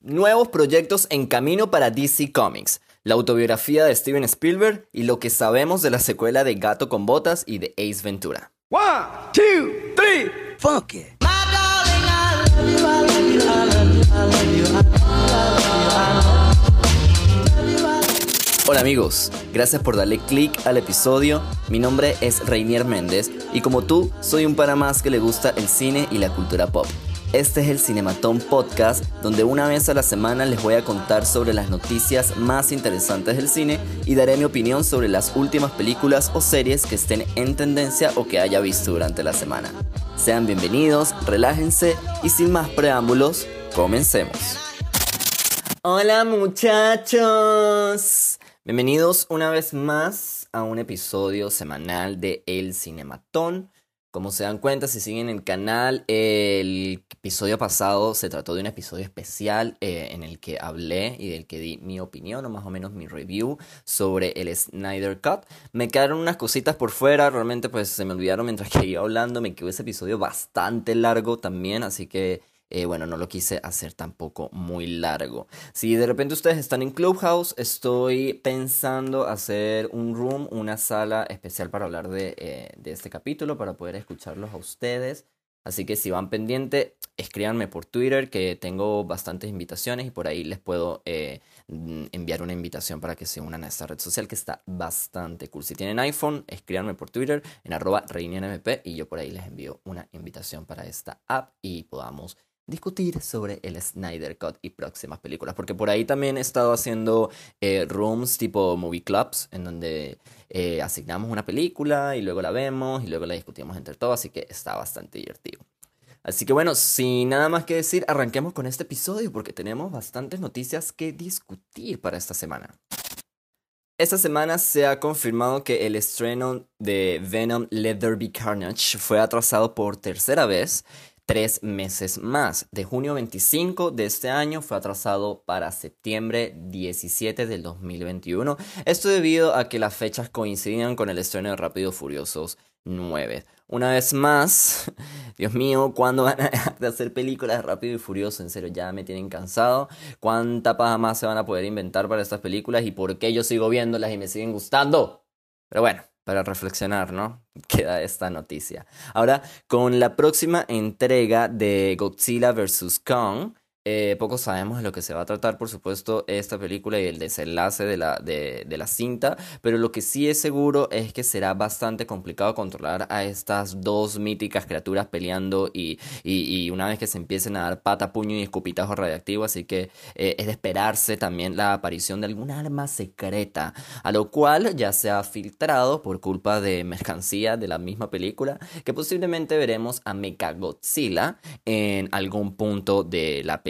nuevos proyectos en camino para DC Comics, la autobiografía de Steven Spielberg y lo que sabemos de la secuela de Gato con Botas y de Ace Ventura. One, two, three, funk it. Hola amigos, gracias por darle click al episodio. Mi nombre es Reinier Méndez y como tú, soy un para más que le gusta el cine y la cultura pop. Este es el Cinematón Podcast, donde una vez a la semana les voy a contar sobre las noticias más interesantes del cine y daré mi opinión sobre las últimas películas o series que estén en tendencia o que haya visto durante la semana. Sean bienvenidos, relájense y sin más preámbulos, comencemos. Hola muchachos. Bienvenidos una vez más a un episodio semanal de El Cinematón. Como se dan cuenta, si siguen el canal, el episodio pasado se trató de un episodio especial eh, en el que hablé y del que di mi opinión o más o menos mi review sobre el Snyder Cut. Me quedaron unas cositas por fuera, realmente pues se me olvidaron mientras que iba hablando, me quedó ese episodio bastante largo también, así que eh, bueno, no lo quise hacer tampoco muy largo. Si de repente ustedes están en Clubhouse, estoy pensando hacer un room, una sala especial para hablar de, eh, de este capítulo, para poder escucharlos a ustedes. Así que si van pendiente, escríbanme por Twitter que tengo bastantes invitaciones y por ahí les puedo eh, enviar una invitación para que se unan a esta red social que está bastante cool. Si tienen iPhone, escríbanme por Twitter en arroba reinianmp y yo por ahí les envío una invitación para esta app y podamos discutir sobre el Snyder Cut y próximas películas. Porque por ahí también he estado haciendo eh, rooms tipo movie clubs, en donde eh, asignamos una película y luego la vemos y luego la discutimos entre todos, así que está bastante divertido. Así que bueno, sin nada más que decir, arranquemos con este episodio porque tenemos bastantes noticias que discutir para esta semana. Esta semana se ha confirmado que el estreno de Venom Let Be Carnage fue atrasado por tercera vez tres meses más. De junio 25 de este año fue atrasado para septiembre 17 del 2021. Esto debido a que las fechas coincidían con el estreno de Rápido Furiosos 9. Una vez más, Dios mío, ¿cuándo van a dejar de hacer películas de Rápido y Furioso? En serio, ya me tienen cansado. ¿Cuánta paja más se van a poder inventar para estas películas? ¿Y por qué yo sigo viéndolas y me siguen gustando? Pero bueno, para reflexionar, ¿no? Queda esta noticia. Ahora, con la próxima entrega de Godzilla vs. Kong, eh, poco sabemos de lo que se va a tratar, por supuesto, esta película y el desenlace de la, de, la cinta, pero lo que sí es seguro es que será bastante complicado controlar a estas dos míticas criaturas peleando y, y, una vez que se empiecen a dar pata, puño y escupitajo radiactivo, así que eh, es de esperarse también la aparición de algún arma secreta, a lo cual ya se ha filtrado por culpa de mercancía de la misma película, que posiblemente veremos a Mechagodzilla en algún punto de la película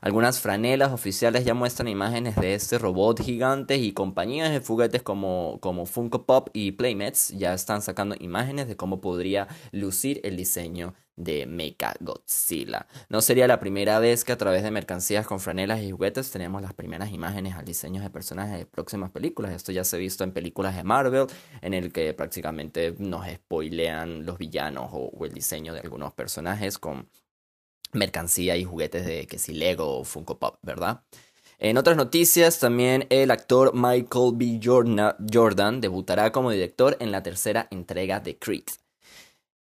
Algunas franelas oficiales ya muestran imágenes de este robot gigante y compañías de juguetes como, como Funko Pop y Playmates ya están sacando imágenes de cómo podría lucir el diseño de Mecha Godzilla. No sería la primera vez que a través de mercancías con franelas y juguetes tenemos las primeras imágenes al diseño de personajes de próximas películas. Esto ya se ha visto en películas de Marvel, en el que prácticamente nos spoilean los villanos o, o el diseño de algunos personajes con mercancía y juguetes de que si Lego o Funko Pop, ¿verdad? En otras noticias, también el actor Michael B. Jordan debutará como director en la tercera entrega de Creed.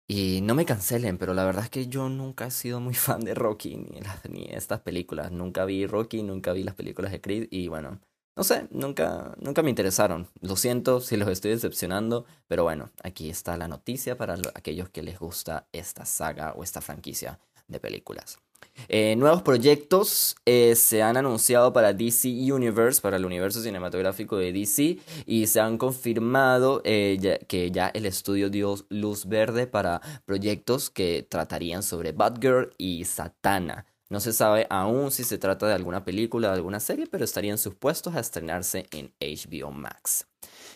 Y no me cancelen, pero la verdad es que yo nunca he sido muy fan de Rocky ni, ni estas películas. Nunca vi Rocky, nunca vi las películas de Creed y bueno, no sé, nunca, nunca me interesaron. Lo siento si los estoy decepcionando, pero bueno, aquí está la noticia para aquellos que les gusta esta saga o esta franquicia de películas. Eh, nuevos proyectos eh, se han anunciado para DC Universe, para el universo cinematográfico de DC, y se han confirmado eh, que ya el estudio dio luz verde para proyectos que tratarían sobre Batgirl y Satana. No se sabe aún si se trata de alguna película o alguna serie, pero estarían supuestos a estrenarse en HBO Max.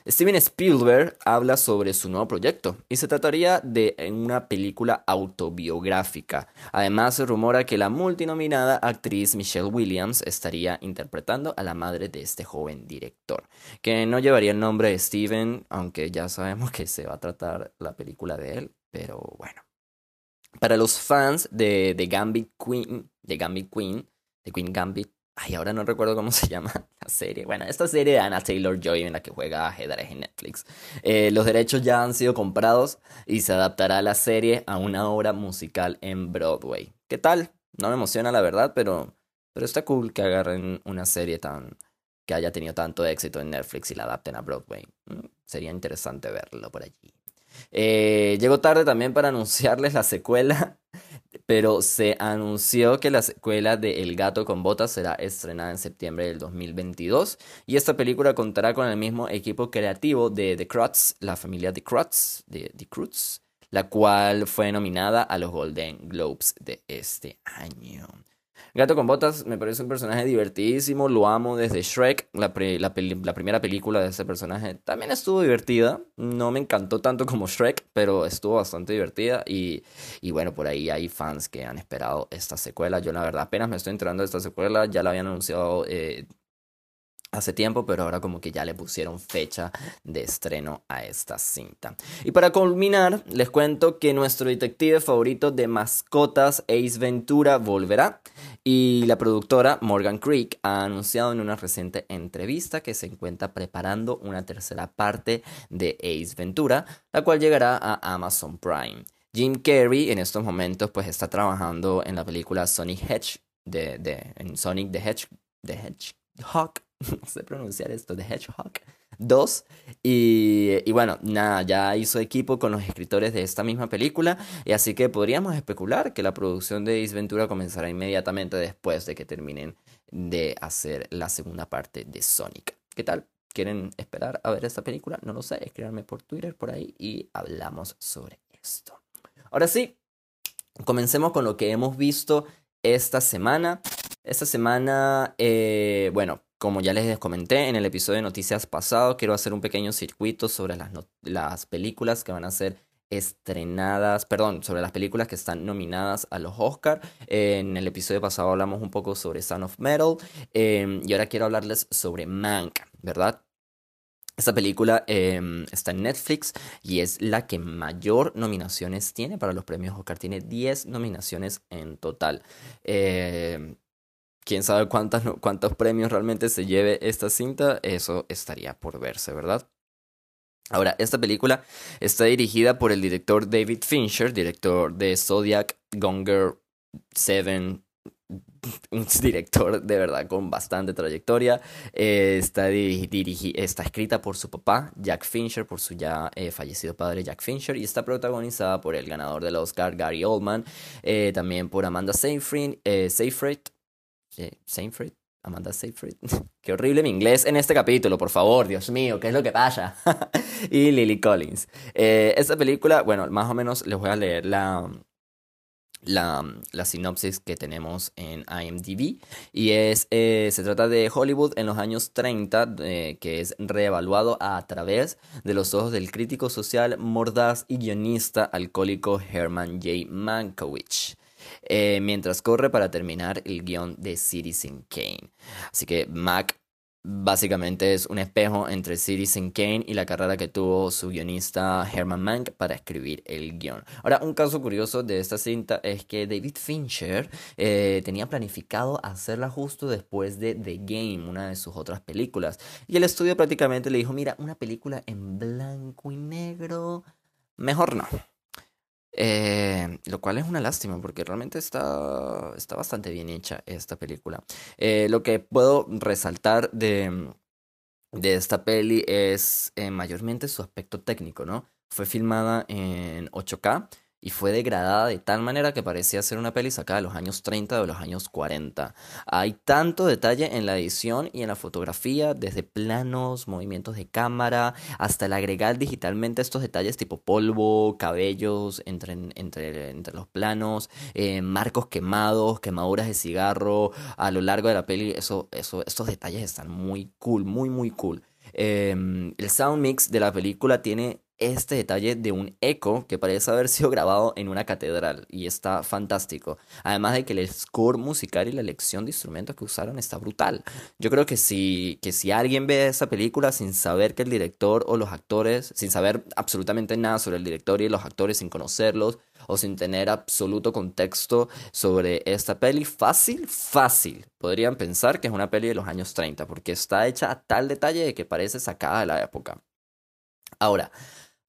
Steven Spielberg habla sobre su nuevo proyecto y se trataría de una película autobiográfica. Además, se rumora que la multinominada actriz Michelle Williams estaría interpretando a la madre de este joven director, que no llevaría el nombre de Steven, aunque ya sabemos que se va a tratar la película de él, pero bueno. Para los fans de, de Gambit Queen, de Gambit Queen, The Queen Gambit. Ay, ahora no recuerdo cómo se llama la serie. Bueno, esta serie de Anna Taylor Joy en la que juega ajedrez en Netflix. Eh, los derechos ya han sido comprados y se adaptará la serie a una obra musical en Broadway. ¿Qué tal? No me emociona la verdad, pero, pero está cool que agarren una serie tan que haya tenido tanto éxito en Netflix y la adapten a Broadway. Mm, sería interesante verlo por allí. Eh, llegó tarde también para anunciarles la secuela, pero se anunció que la secuela de El gato con botas será estrenada en septiembre del 2022 y esta película contará con el mismo equipo creativo de The Crutz, la familia The Crutz, de The Crutz, la cual fue nominada a los Golden Globes de este año. Gato con Botas me parece un personaje divertidísimo, lo amo desde Shrek, la, la, primera película de ese personaje. También estuvo divertida, no me encantó tanto como Shrek, pero estuvo bastante divertida y, y bueno, por ahí hay fans que han esperado esta secuela. Yo la verdad apenas me estoy enterando de esta secuela, ya la habían anunciado eh, hace tiempo, pero ahora como que ya le pusieron fecha de estreno a esta cinta. Y para culminar, les cuento que nuestro detective favorito de mascotas, Ace Ventura, volverá. Y la productora Morgan Creek ha anunciado en una reciente entrevista que se encuentra preparando una tercera parte de Ace Ventura, la cual llegará a Amazon Prime. Jim Carrey en estos momentos pues está trabajando en la película Sonic Hedge de, de en Sonic the Hedge, the Hedgehog no sé pronunciar esto, The Hedgehog 2. Y, y, bueno, nada, ya hizo equipo con los escritores de esta misma película. Y así que podríamos especular que la producción de Ace comenzará inmediatamente después de que terminen de hacer la segunda parte de Sonic. ¿Qué tal? ¿Quieren esperar a ver esta película? No lo sé, escríbanme por Twitter por ahí y hablamos sobre esto. Ahora sí, comencemos con lo que hemos visto esta semana. Esta semana, eh, bueno, como ya les comenté en el episodio de noticias pasado, quiero hacer un pequeño circuito sobre las, las películas que van a ser estrenadas, perdón, sobre las películas que están nominadas a los Oscar. en el episodio pasado hablamos un poco sobre Son of Metal em, y ahora quiero hablarles sobre Mank, ¿verdad? Esta película em, está en Netflix y es la que mayor nominaciones tiene para los premios Oscar. Tiene 10 nominaciones en total. Eh, quién sabe cuántas, cuántos premios realmente se lleve esta cinta, eso estaría por verse, ¿verdad? Ahora, esta película está dirigida por el director David Fincher, director de Zodiac, Gonger, Seven, un director de verdad con bastante trayectoria. Eh, está, está escrita por su papá, Jack Fincher, por su ya eh, fallecido padre Jack Fincher, y está protagonizada por el ganador del Oscar, Gary Oldman, eh, también por Amanda Seyfried, Seyfried Seinfeld, Amanda Seyfried. Qué horrible mi inglés en este capítulo, por favor, Dios mío, ¿qué es lo que pasa? y Lily Collins. Eh, esta película, bueno, más o menos les voy a leer la, la, la, sinopsis que tenemos en IMDb y es eh, se trata de Hollywood en los años 30 eh, que es reevaluado a través de los ojos del crítico social mordaz y guionista alcohólico Herman J. Mankiewicz eh, mientras corre para terminar el guion de Citizen Kane. Así que Mac básicamente es un espejo entre Citizen Kane y la carrera que tuvo su guionista Herman Mank para escribir el guion. Ahora, un caso curioso de esta cinta es que David Fincher eh, tenía planificado hacerla justo después de The Game, una de sus otras películas. Y el estudio prácticamente le dijo, mira, una película en blanco y negro, mejor no. Eh, lo cual es una lástima porque realmente está, está bastante bien hecha esta película. Eh, lo que puedo resaltar de, de esta peli es eh, mayormente su aspecto técnico, ¿no? Fue filmada en 8K y fue degradada de tal manera que parecía ser una peli sacada de los años 30 o de los años 40. Hay tanto detalle en la edición y en la fotografía, desde planos, movimientos de cámara, hasta el agregar digitalmente estos detalles tipo polvo, cabellos entre, entre, entre los planos, eh, marcos quemados, quemaduras de cigarro a lo largo de la peli. Eso, estos detalles están muy cool, muy, muy cool. Em, el sound mix de la película tiene este detalle de un eco que parece haber sido grabado en una catedral y está fantástico. Además de que el score musical y la elección de instrumentos que usaron está brutal. Yo creo que si, que si alguien ve esa película sin saber que el director o los actores, sin saber absolutamente nada sobre el director y los actores, sin conocerlos o sin tener absoluto contexto sobre esta peli, fácil, fácil, podrían pensar que es una peli de los años 30 porque está hecha a tal detalle de que parece sacada de la época. Ahora,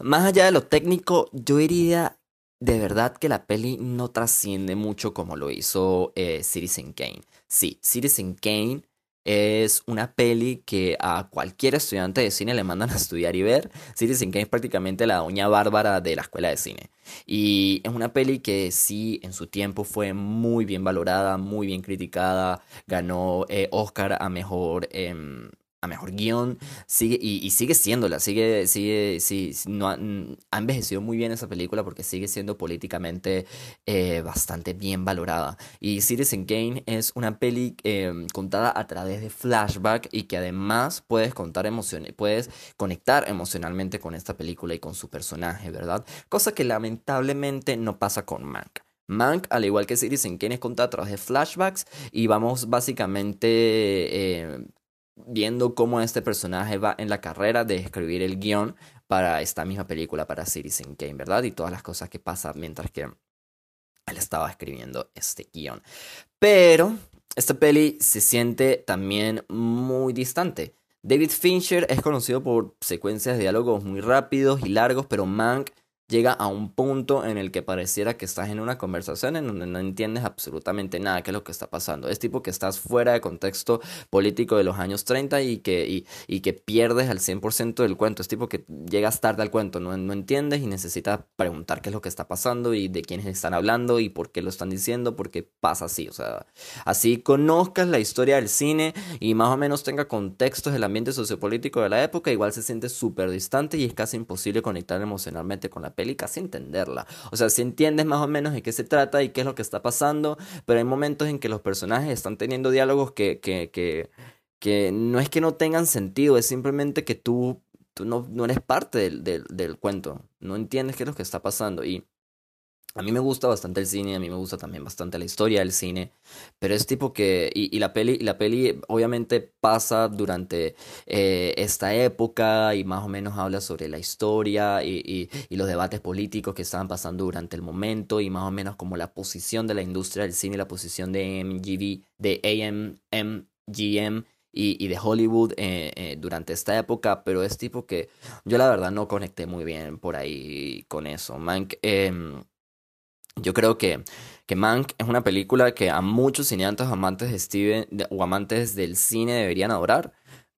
más allá de lo técnico, yo diría de verdad que la peli no trasciende mucho como lo hizo eh, Citizen Kane. Sí, Citizen Kane es una peli que a cualquier estudiante de cine le mandan a estudiar y ver. Citizen Kane es prácticamente la doña bárbara de la escuela de cine. Y es una peli que sí, en su tiempo fue muy bien valorada, muy bien criticada. Ganó eh, Oscar a mejor em, a mejor guion, sigue, y, sigue siéndola, sigue, sigue, no ha, envejecido muy bien esa película porque sigue siendo políticamente eh, bastante bien valorada. Y Citizen Kane es una peli em, contada a través de flashback y que además puedes contar emociones, puedes conectar emocionalmente con esta película y con su personaje, ¿verdad? Cosa que lamentablemente no pasa con Mank. Mank, al igual que Citizen Kane, es contada a través de flashbacks y vamos básicamente eh, viendo cómo este personaje va en la carrera de escribir el guion para esta misma película, para Citizen Kane, ¿verdad? Y todas las cosas que pasan mientras que él estaba escribiendo este guion. Pero esta peli se siente también muy distante. David Fincher es conocido por secuencias de diálogos muy rápidos y largos, pero Mank llega a un punto en el que pareciera que estás en una conversación en donde no entiendes absolutamente nada qué es lo que está pasando. Es tipo que estás fuera de contexto político de los años 30 y que, y, que pierdes al 100% del cuento. Es tipo que llegas tarde al cuento, no, no entiendes y necesitas preguntar qué es lo que está pasando y de quiénes están hablando y por qué lo están diciendo, porque pasa así. O sea, así conozcas la historia del cine y más o menos tenga contextos del ambiente sociopolítico de la época, igual se siente súper distante y es casi imposible conectar emocionalmente con la peli casi entenderla. O sea, si entiendes más o menos de qué se trata y qué es lo que está pasando, pero hay momentos en que los personajes están teniendo diálogos que, que, que, que no es que no tengan sentido, es simplemente que tú, tú no, no eres parte del, del, del cuento, no entiendes qué es lo que está pasando y a mí me gusta bastante el cine, a mí me gusta también bastante la historia del cine, pero es tipo que, y, la peli, la peli obviamente pasa durante eh, esta época y más o menos habla sobre la historia y, y, los debates políticos que estaban pasando durante el momento y más o menos como la posición de la industria del cine, la posición de MGV, de AMMGM y, y de Hollywood eh, eh, durante esta época, pero es tipo que yo la verdad no conecté muy bien por ahí con eso. Em, yo creo que, que Mank es una película que a muchos cineastas amantes de Steven o amantes del cine deberían adorar.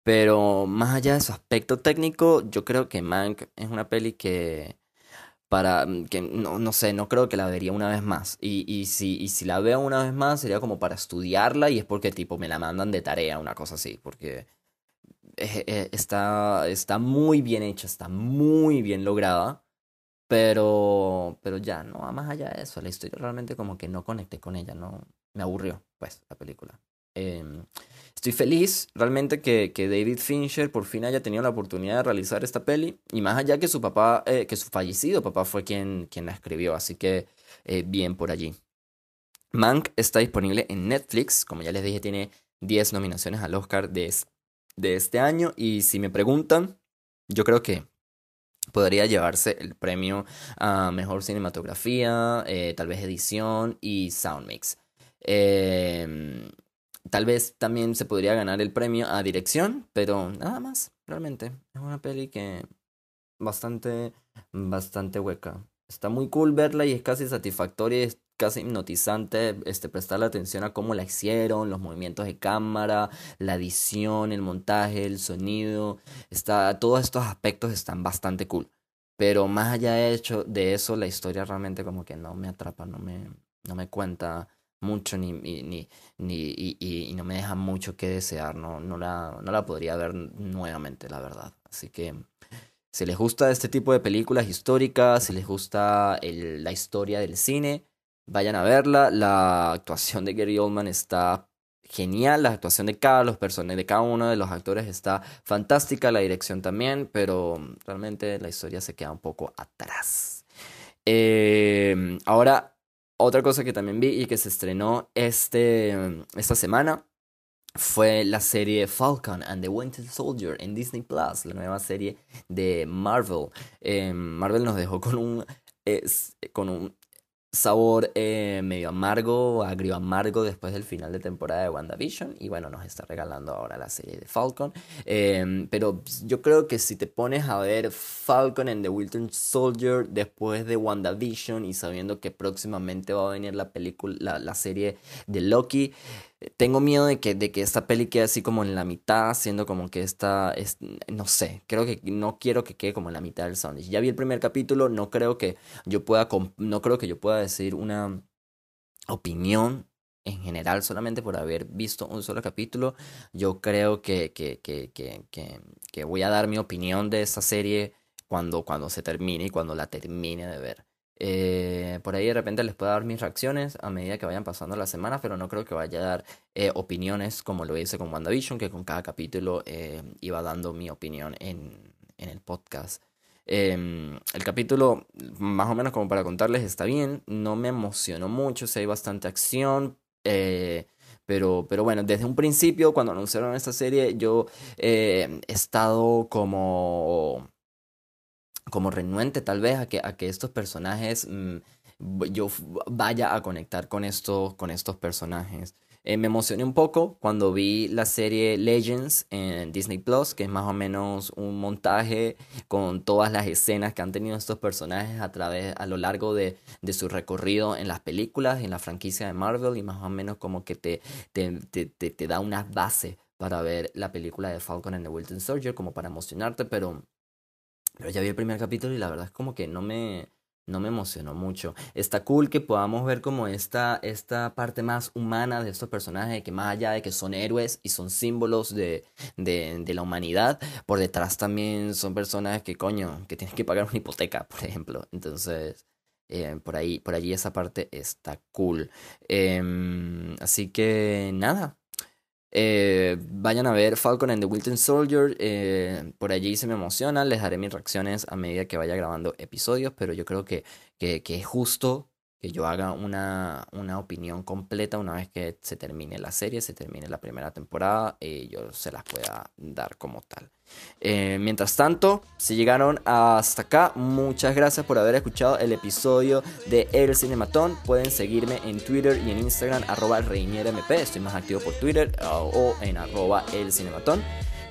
Pero más allá de su aspecto técnico, yo creo que Mank es una peli que para que no, no sé, no creo que la vería una vez más. Y, y, si, y si la veo una vez más sería como para estudiarla y es porque tipo me la mandan de tarea, una cosa así, porque eh, eh, está, está muy bien hecha, está muy bien lograda. Pero, pero ya, no va más allá de eso. La historia realmente como que no conecté con ella, no me aburrió, pues, la película. Em, estoy feliz realmente que, que, David Fincher por fin haya tenido la oportunidad de realizar esta peli. Y más allá que su papá, eh, que su fallecido papá fue quien, quien la escribió. Así que eh, bien por allí. Mank está disponible en Netflix. Como ya les dije, tiene 10 nominaciones al Oscar de, de este año. Y si me preguntan, yo creo que podría llevarse el premio a mejor cinematografía, eh, tal vez edición y sound mix. Em, tal vez también se podría ganar el premio a dirección, pero nada más, realmente. Es una peli que bastante, bastante hueca. Está muy cool verla y es casi satisfactoria, casi hipnotizante este, prestarle atención a cómo la hicieron, los movimientos de cámara, la edición, el montaje, el sonido. Está, todos estos aspectos están bastante cool. Pero más allá de, hecho, de eso, la historia realmente como que no me atrapa, no me, no me cuenta mucho ni, ni, ni, y, no me deja mucho que desear. No, no, la, no la podría ver nuevamente, la verdad. Así que si les gusta este tipo de películas históricas, si les gusta la historia del cine, vayan a verla. La actuación de Gary Oldman está genial, la actuación de cada, los personajes, de cada uno de los actores está fantástica, la dirección también, pero realmente la historia se queda un poco atrás. Eh, ahora, otra cosa que también vi y que se estrenó este, esta semana fue la serie Falcon and the Winter Soldier en Disney Plus, la nueva serie de Marvel. Eh, Marvel nos dejó con un, con un sabor eh, medio amargo, agrio amargo después del final de temporada de WandaVision y bueno, nos está regalando ahora la serie de Falcon. Em, pero yo creo que si te pones a ver Falcon and the Winter Soldier después de WandaVision y sabiendo que próximamente va a venir la película, la, la serie de Loki, tengo miedo de que, de que esta peli quede así como en la mitad, siendo como que esta, es, no sé, creo que no quiero que quede como en la mitad del sándwich. Ya vi el primer capítulo, no creo que yo pueda, no creo que yo pueda decir una opinión en general solamente por haber visto un solo capítulo. Yo creo que, que, que, que, que voy a dar mi opinión de esta serie cuando, cuando se termine y cuando la termine de ver. Eh, por ahí de repente les puedo dar mis reacciones a medida que vayan pasando las semanas, pero no creo que vaya a dar eh, opiniones como lo hice con WandaVision, que con cada capítulo eh, iba dando mi opinión en, en el podcast. Em, el capítulo, más o menos como para contarles, está bien. No me emocionó mucho, si hay bastante acción. pero, pero bueno, desde un principio, cuando anunciaron esta serie, yo he estado como como renuente tal vez a que, a que estos personajes, mm, yo vaya a conectar con, con estos personajes. Eh, me emocioné un poco cuando vi la serie Legends en Disney Plus, que es más o menos un montaje con todas las escenas que han tenido estos personajes a través, a lo largo de, de su recorrido en las películas, en la franquicia de Marvel, y más o menos como que te, te, te, te da una base para ver la película de Falcon and the Winter Soldier, como para emocionarte, pero pero ya vi el primer capítulo y la verdad es como que no me, no me emocionó mucho. Está cool que podamos ver como esta, esta parte más humana de estos personajes, que más allá de que son héroes y son símbolos de, de, la humanidad, por detrás también son personas que, coño, que tienen que pagar una hipoteca, por ejemplo. Entonces, eh, por, ahí, por allí esa parte está cool. Em, así que nada, eh, vayan a ver Falcon and the Winter Soldier. Eh, por allí se me emociona. Les daré mis reacciones a medida que vaya grabando episodios. Pero yo creo que, que, que es justo que yo haga una, una, opinión completa una vez que se termine la serie, se termine la primera temporada y yo se las pueda dar como tal. Eh, mientras tanto, si llegaron hasta acá, muchas gracias por haber escuchado el episodio de El Cinematón. Pueden seguirme en Twitter y en Instagram, arroba MP. Estoy más activo por Twitter o en arroba El Cinematón.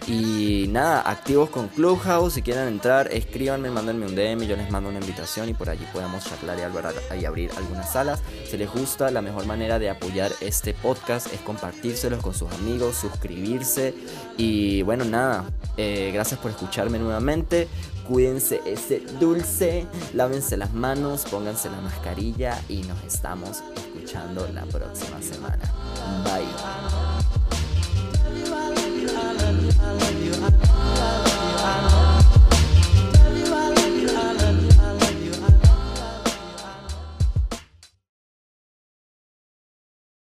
Y nada, activos con Clubhouse. Si quieren entrar, escríbanme, mándenme un DM. Yo les mando una invitación y por allí podemos charlar y abrir algunas salas. Si les gusta, la mejor manera de apoyar este podcast es compartírselos con sus amigos, suscribirse. Y bueno, nada, eh, gracias por escucharme nuevamente. Cuídense ese dulce, lávense las manos, pónganse la mascarilla y nos estamos escuchando la próxima semana. Bye. I love you. I